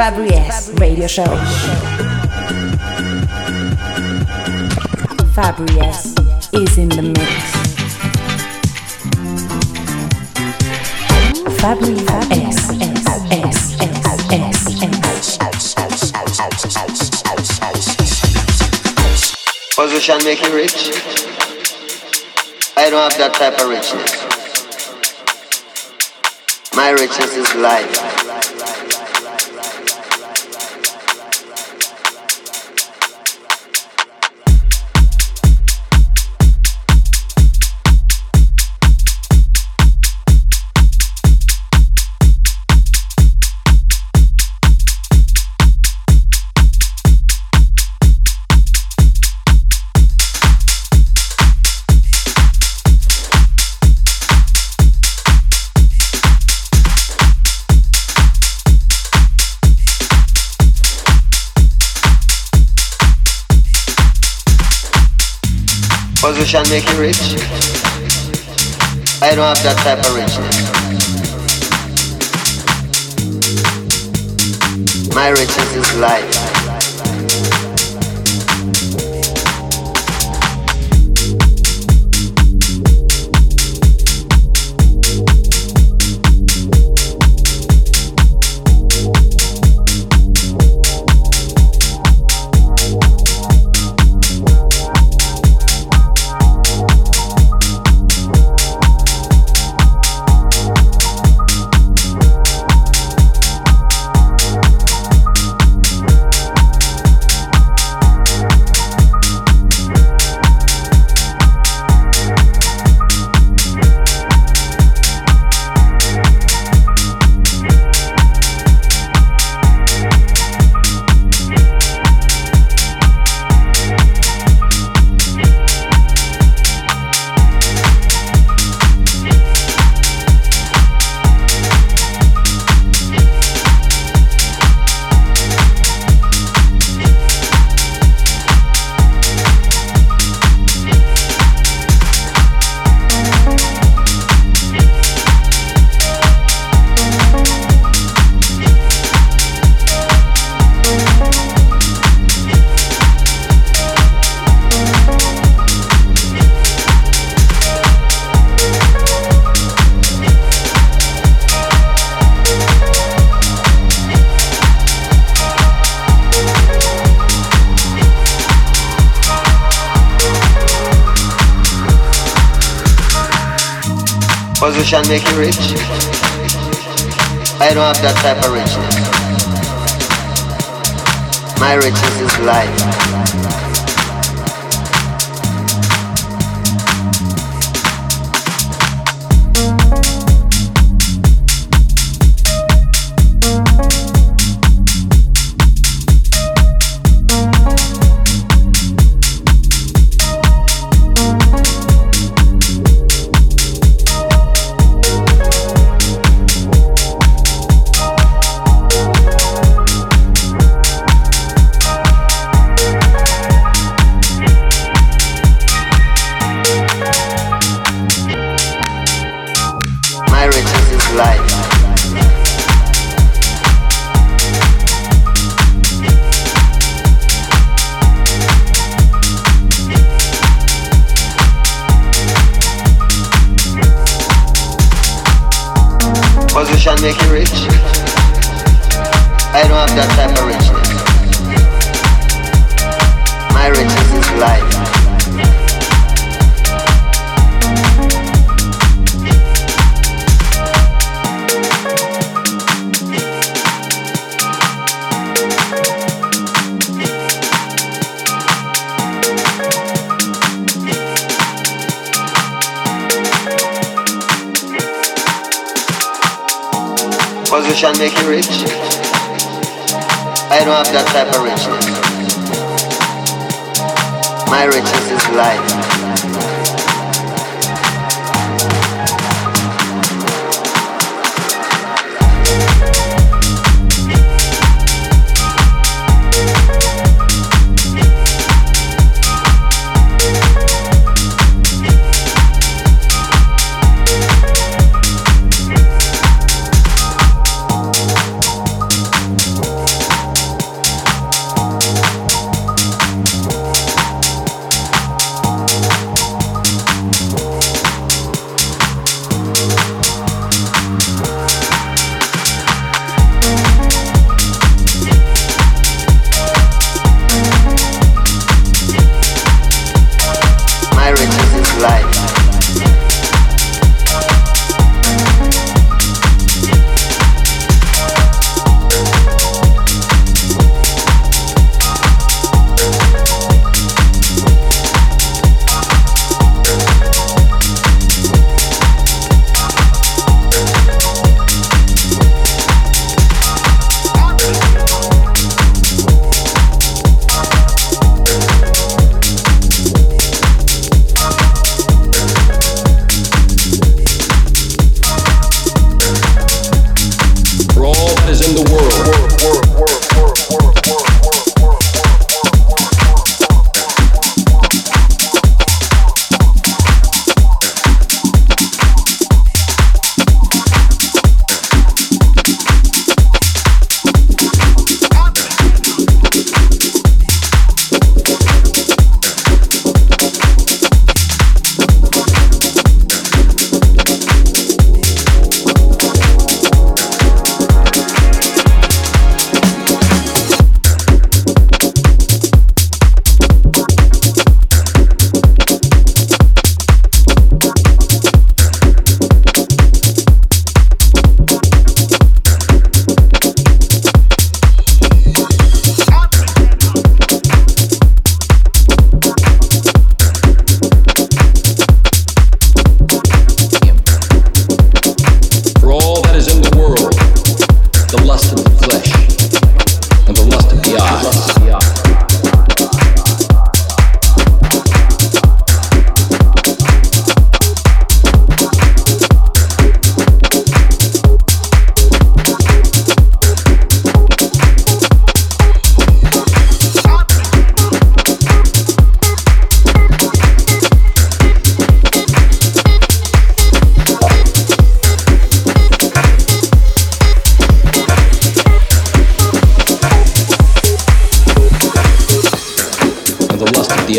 Fabri Radio Show. Fabri is in the mix. Fabri S. S. Position make you rich. I don't have that type of richness. My richness is life. Position make you rich. I don't have that type of richness. My richness My riches is life. You rich. I don't have that type of richness. My richness is life. Position make you rich. I don't have that type of richness. My richness is life.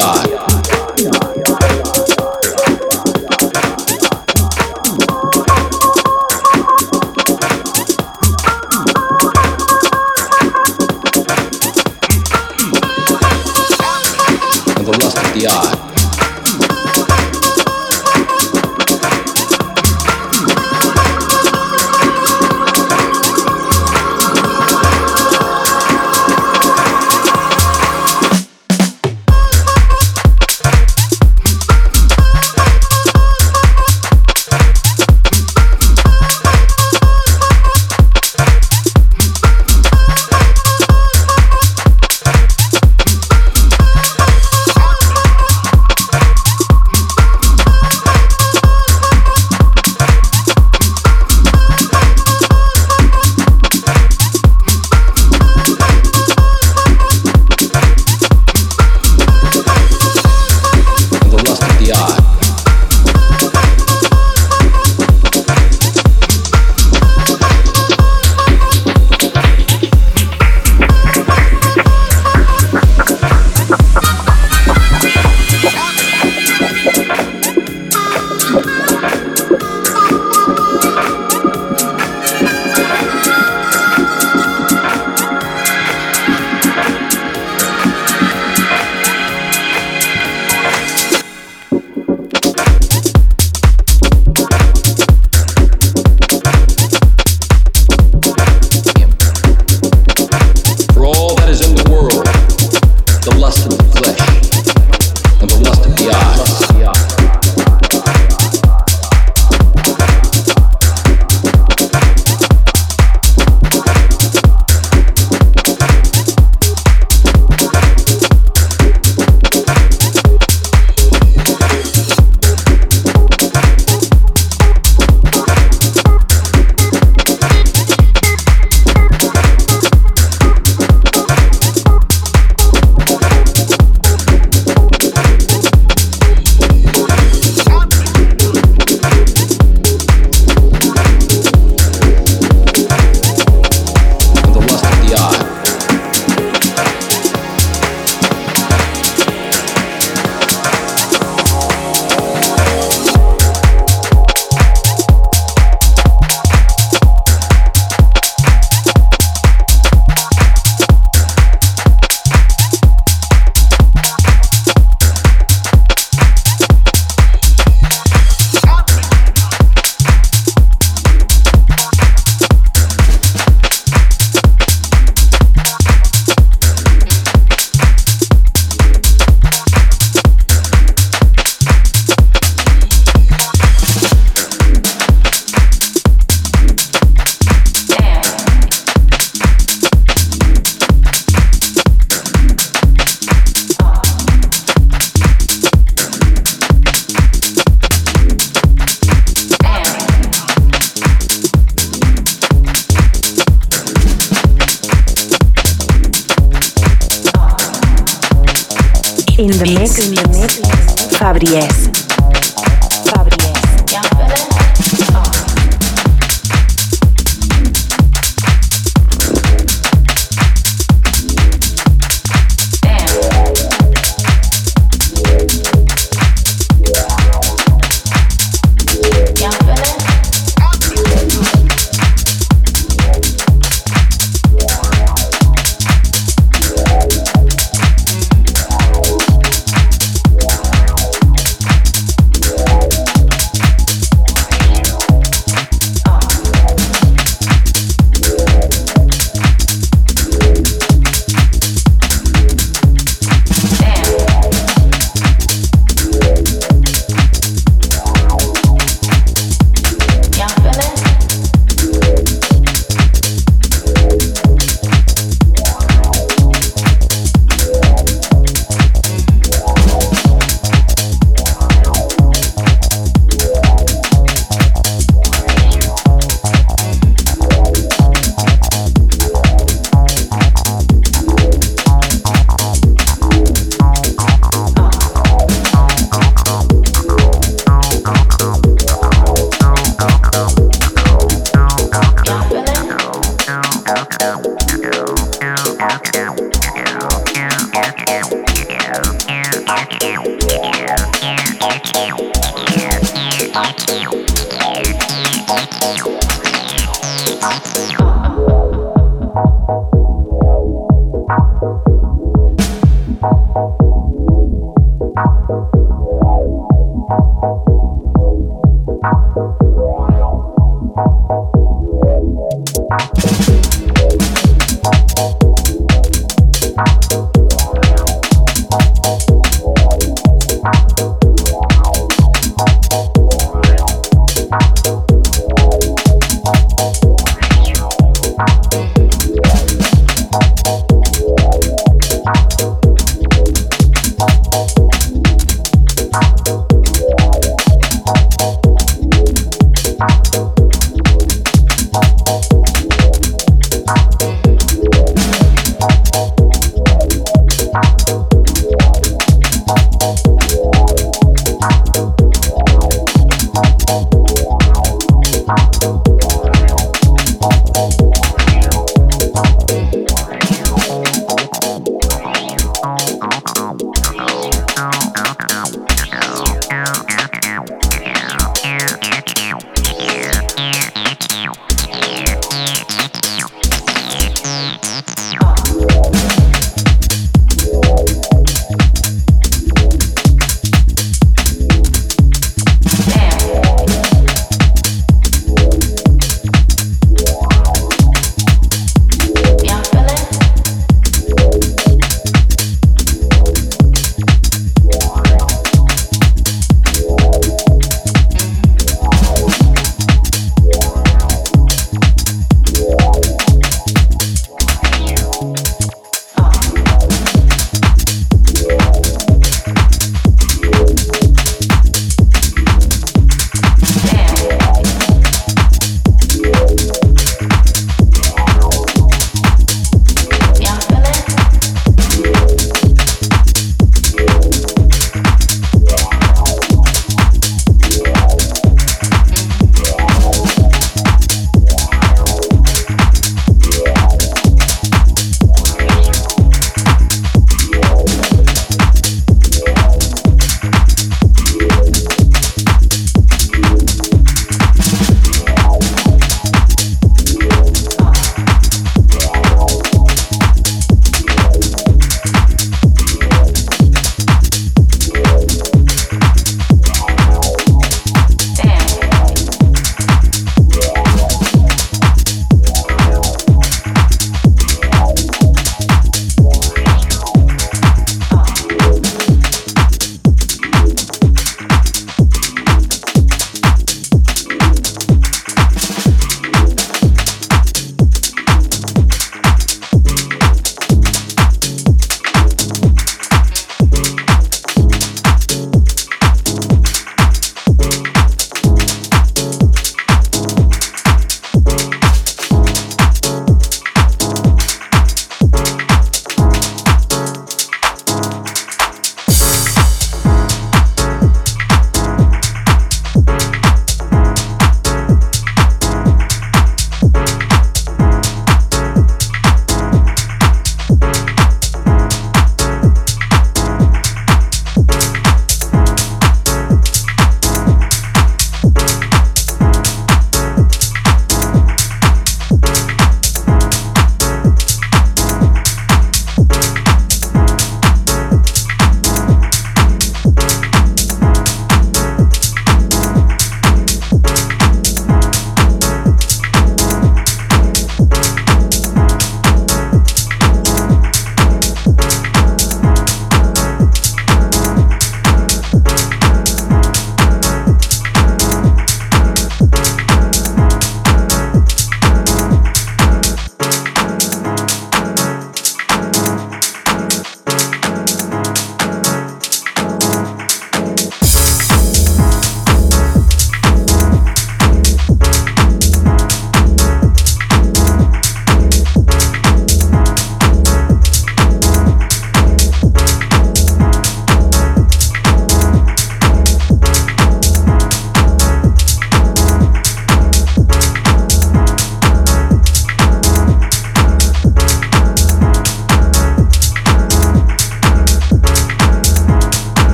are.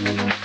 Is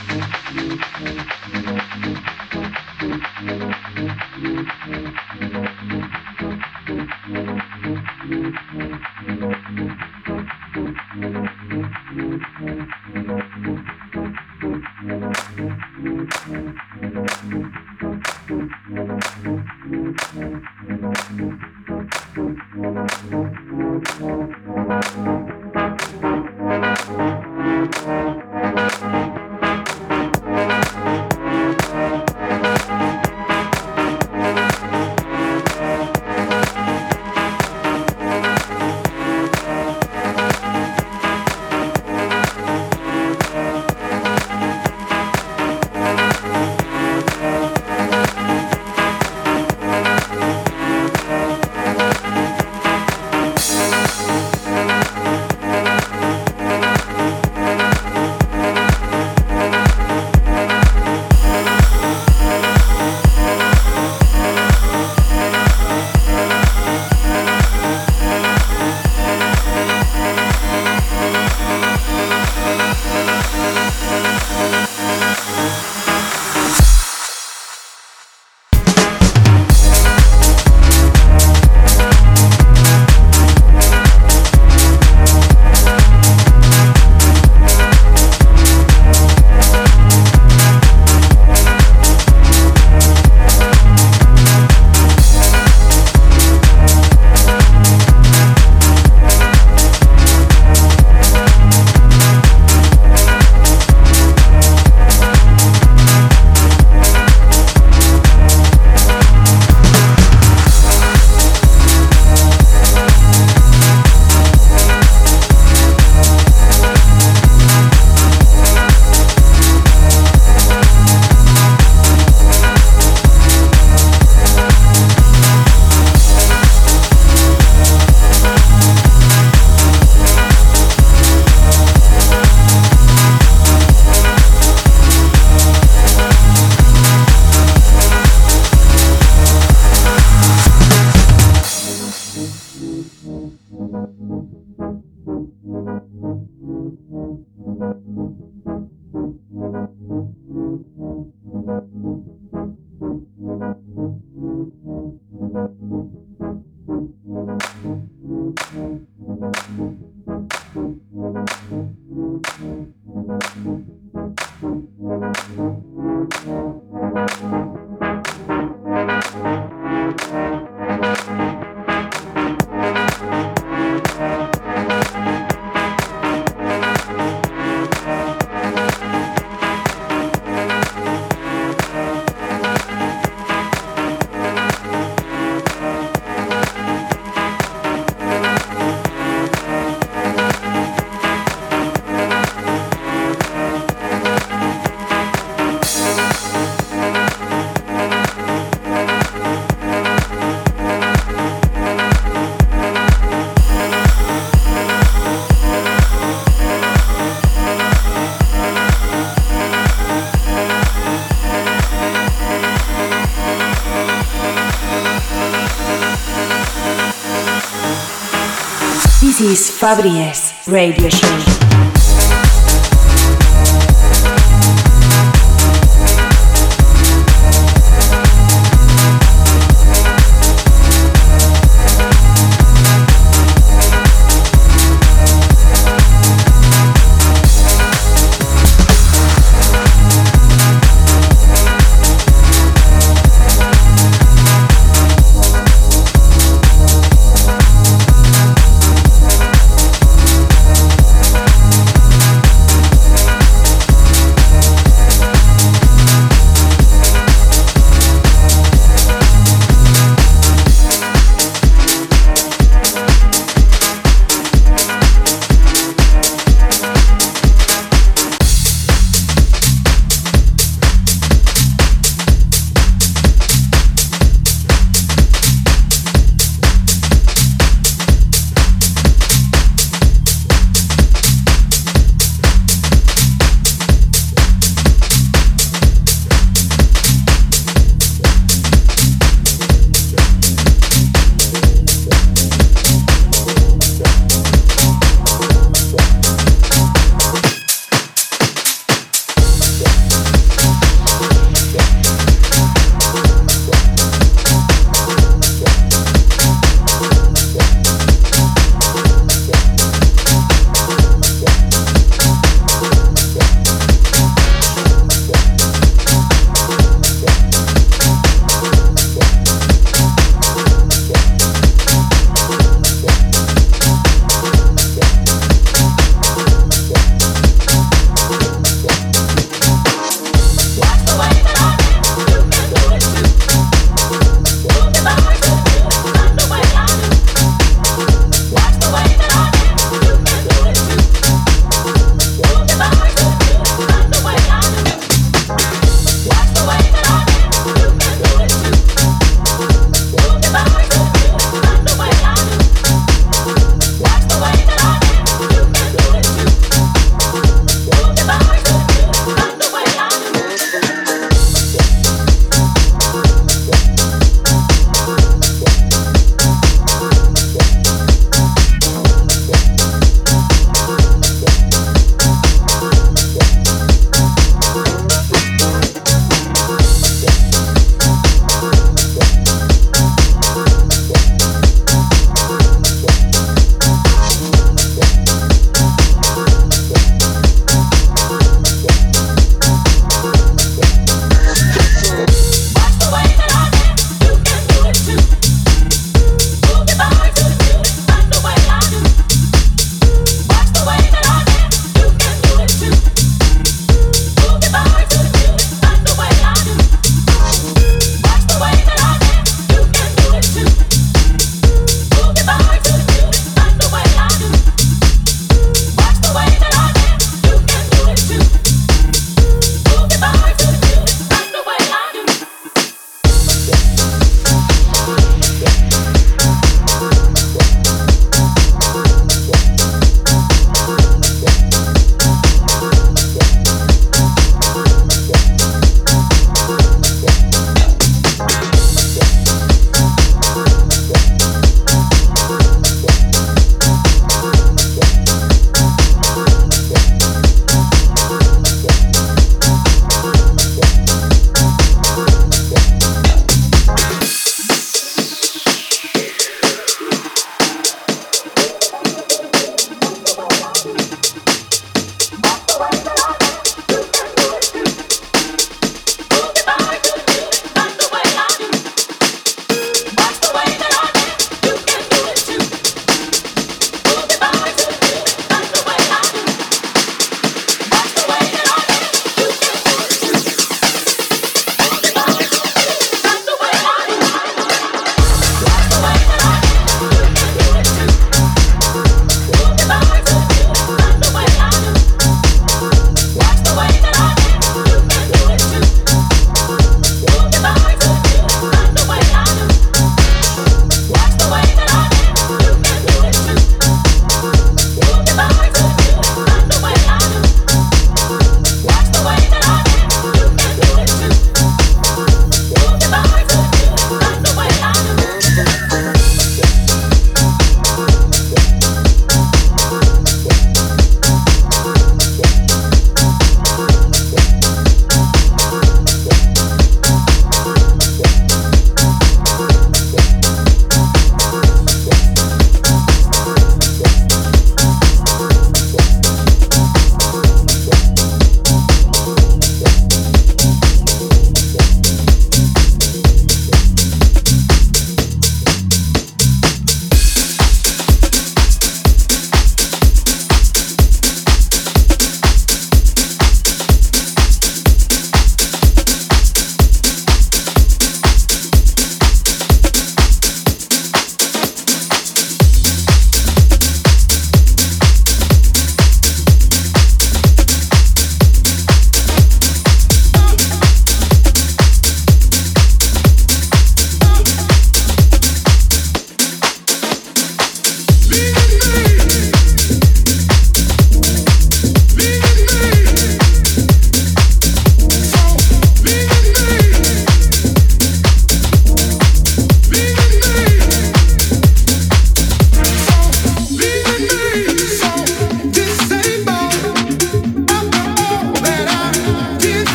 Fabri's Radio Show.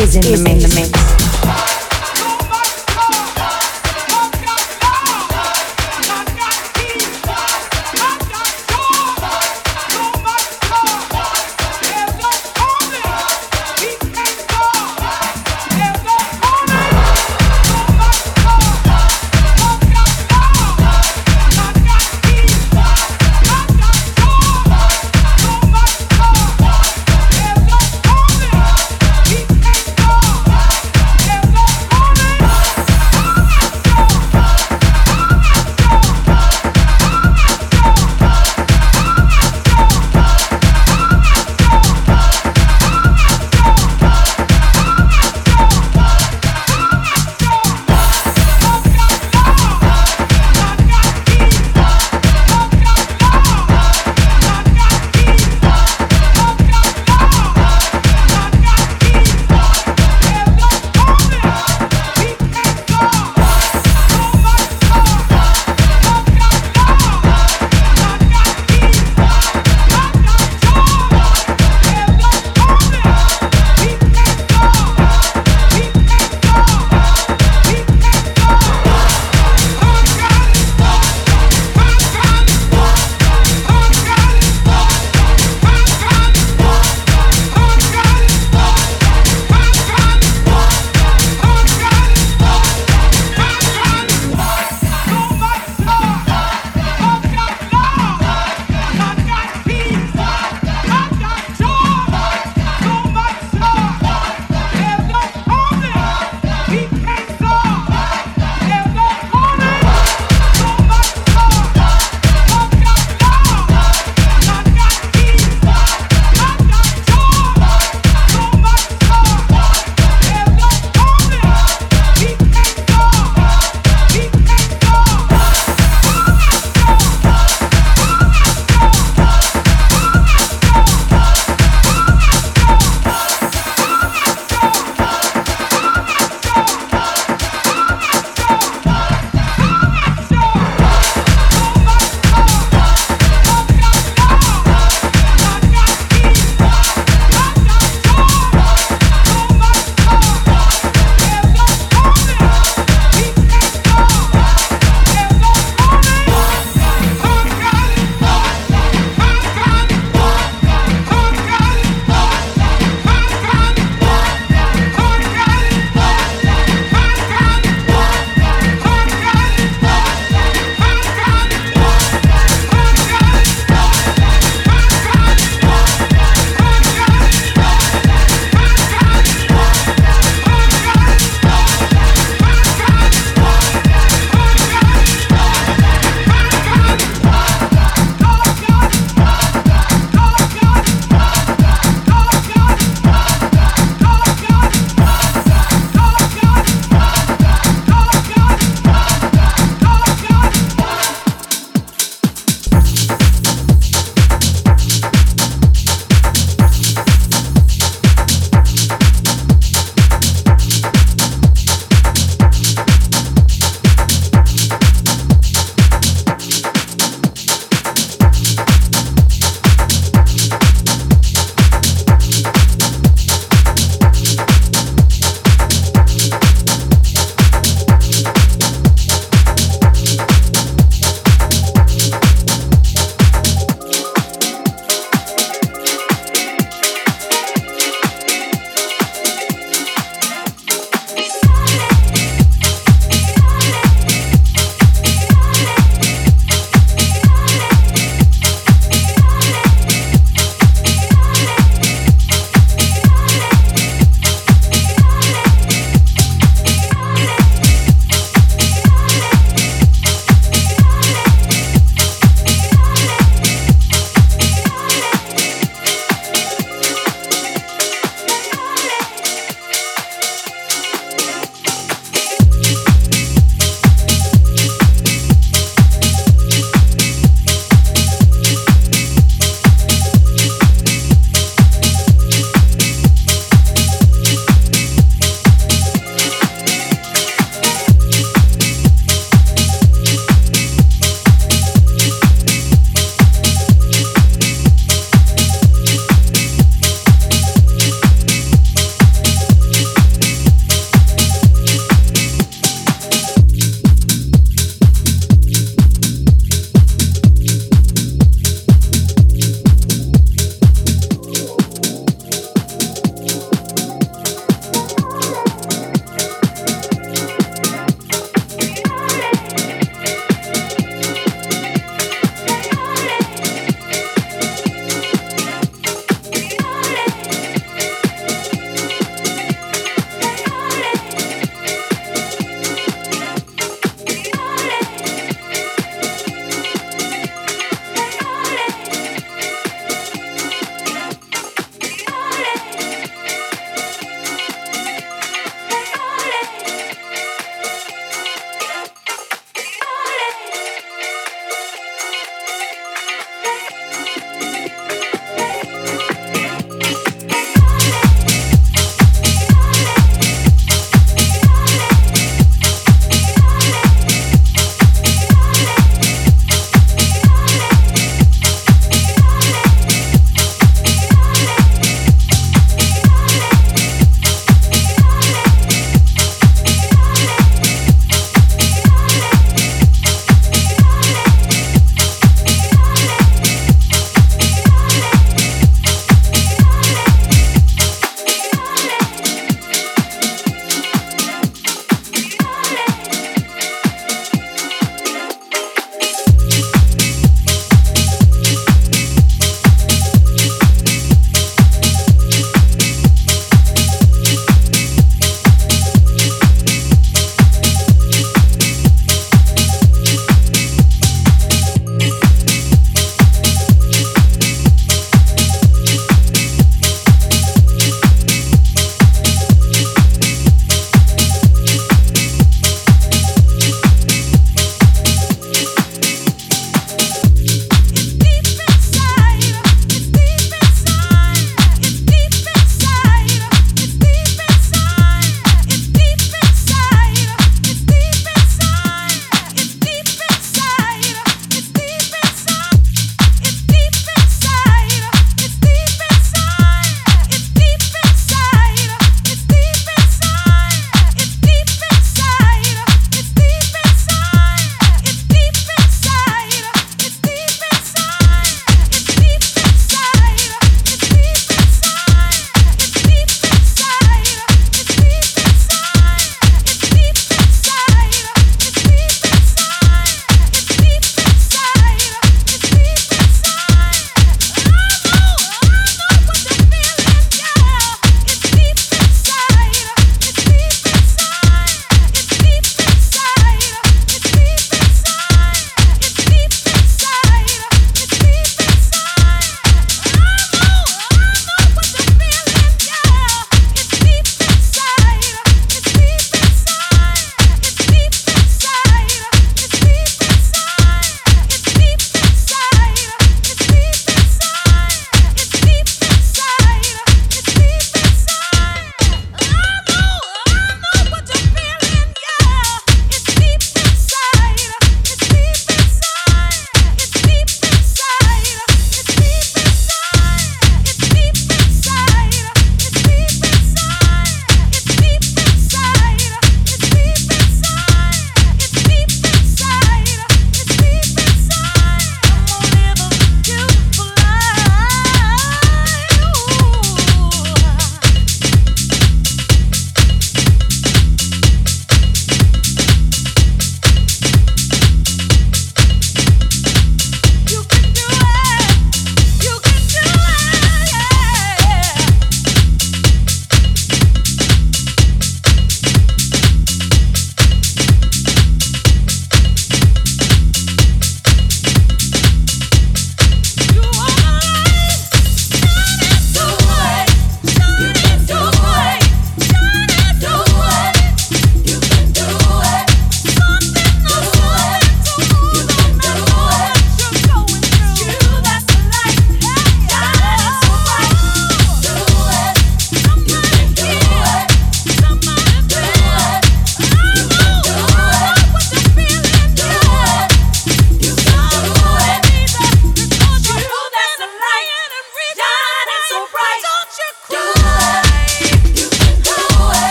Is in the mix.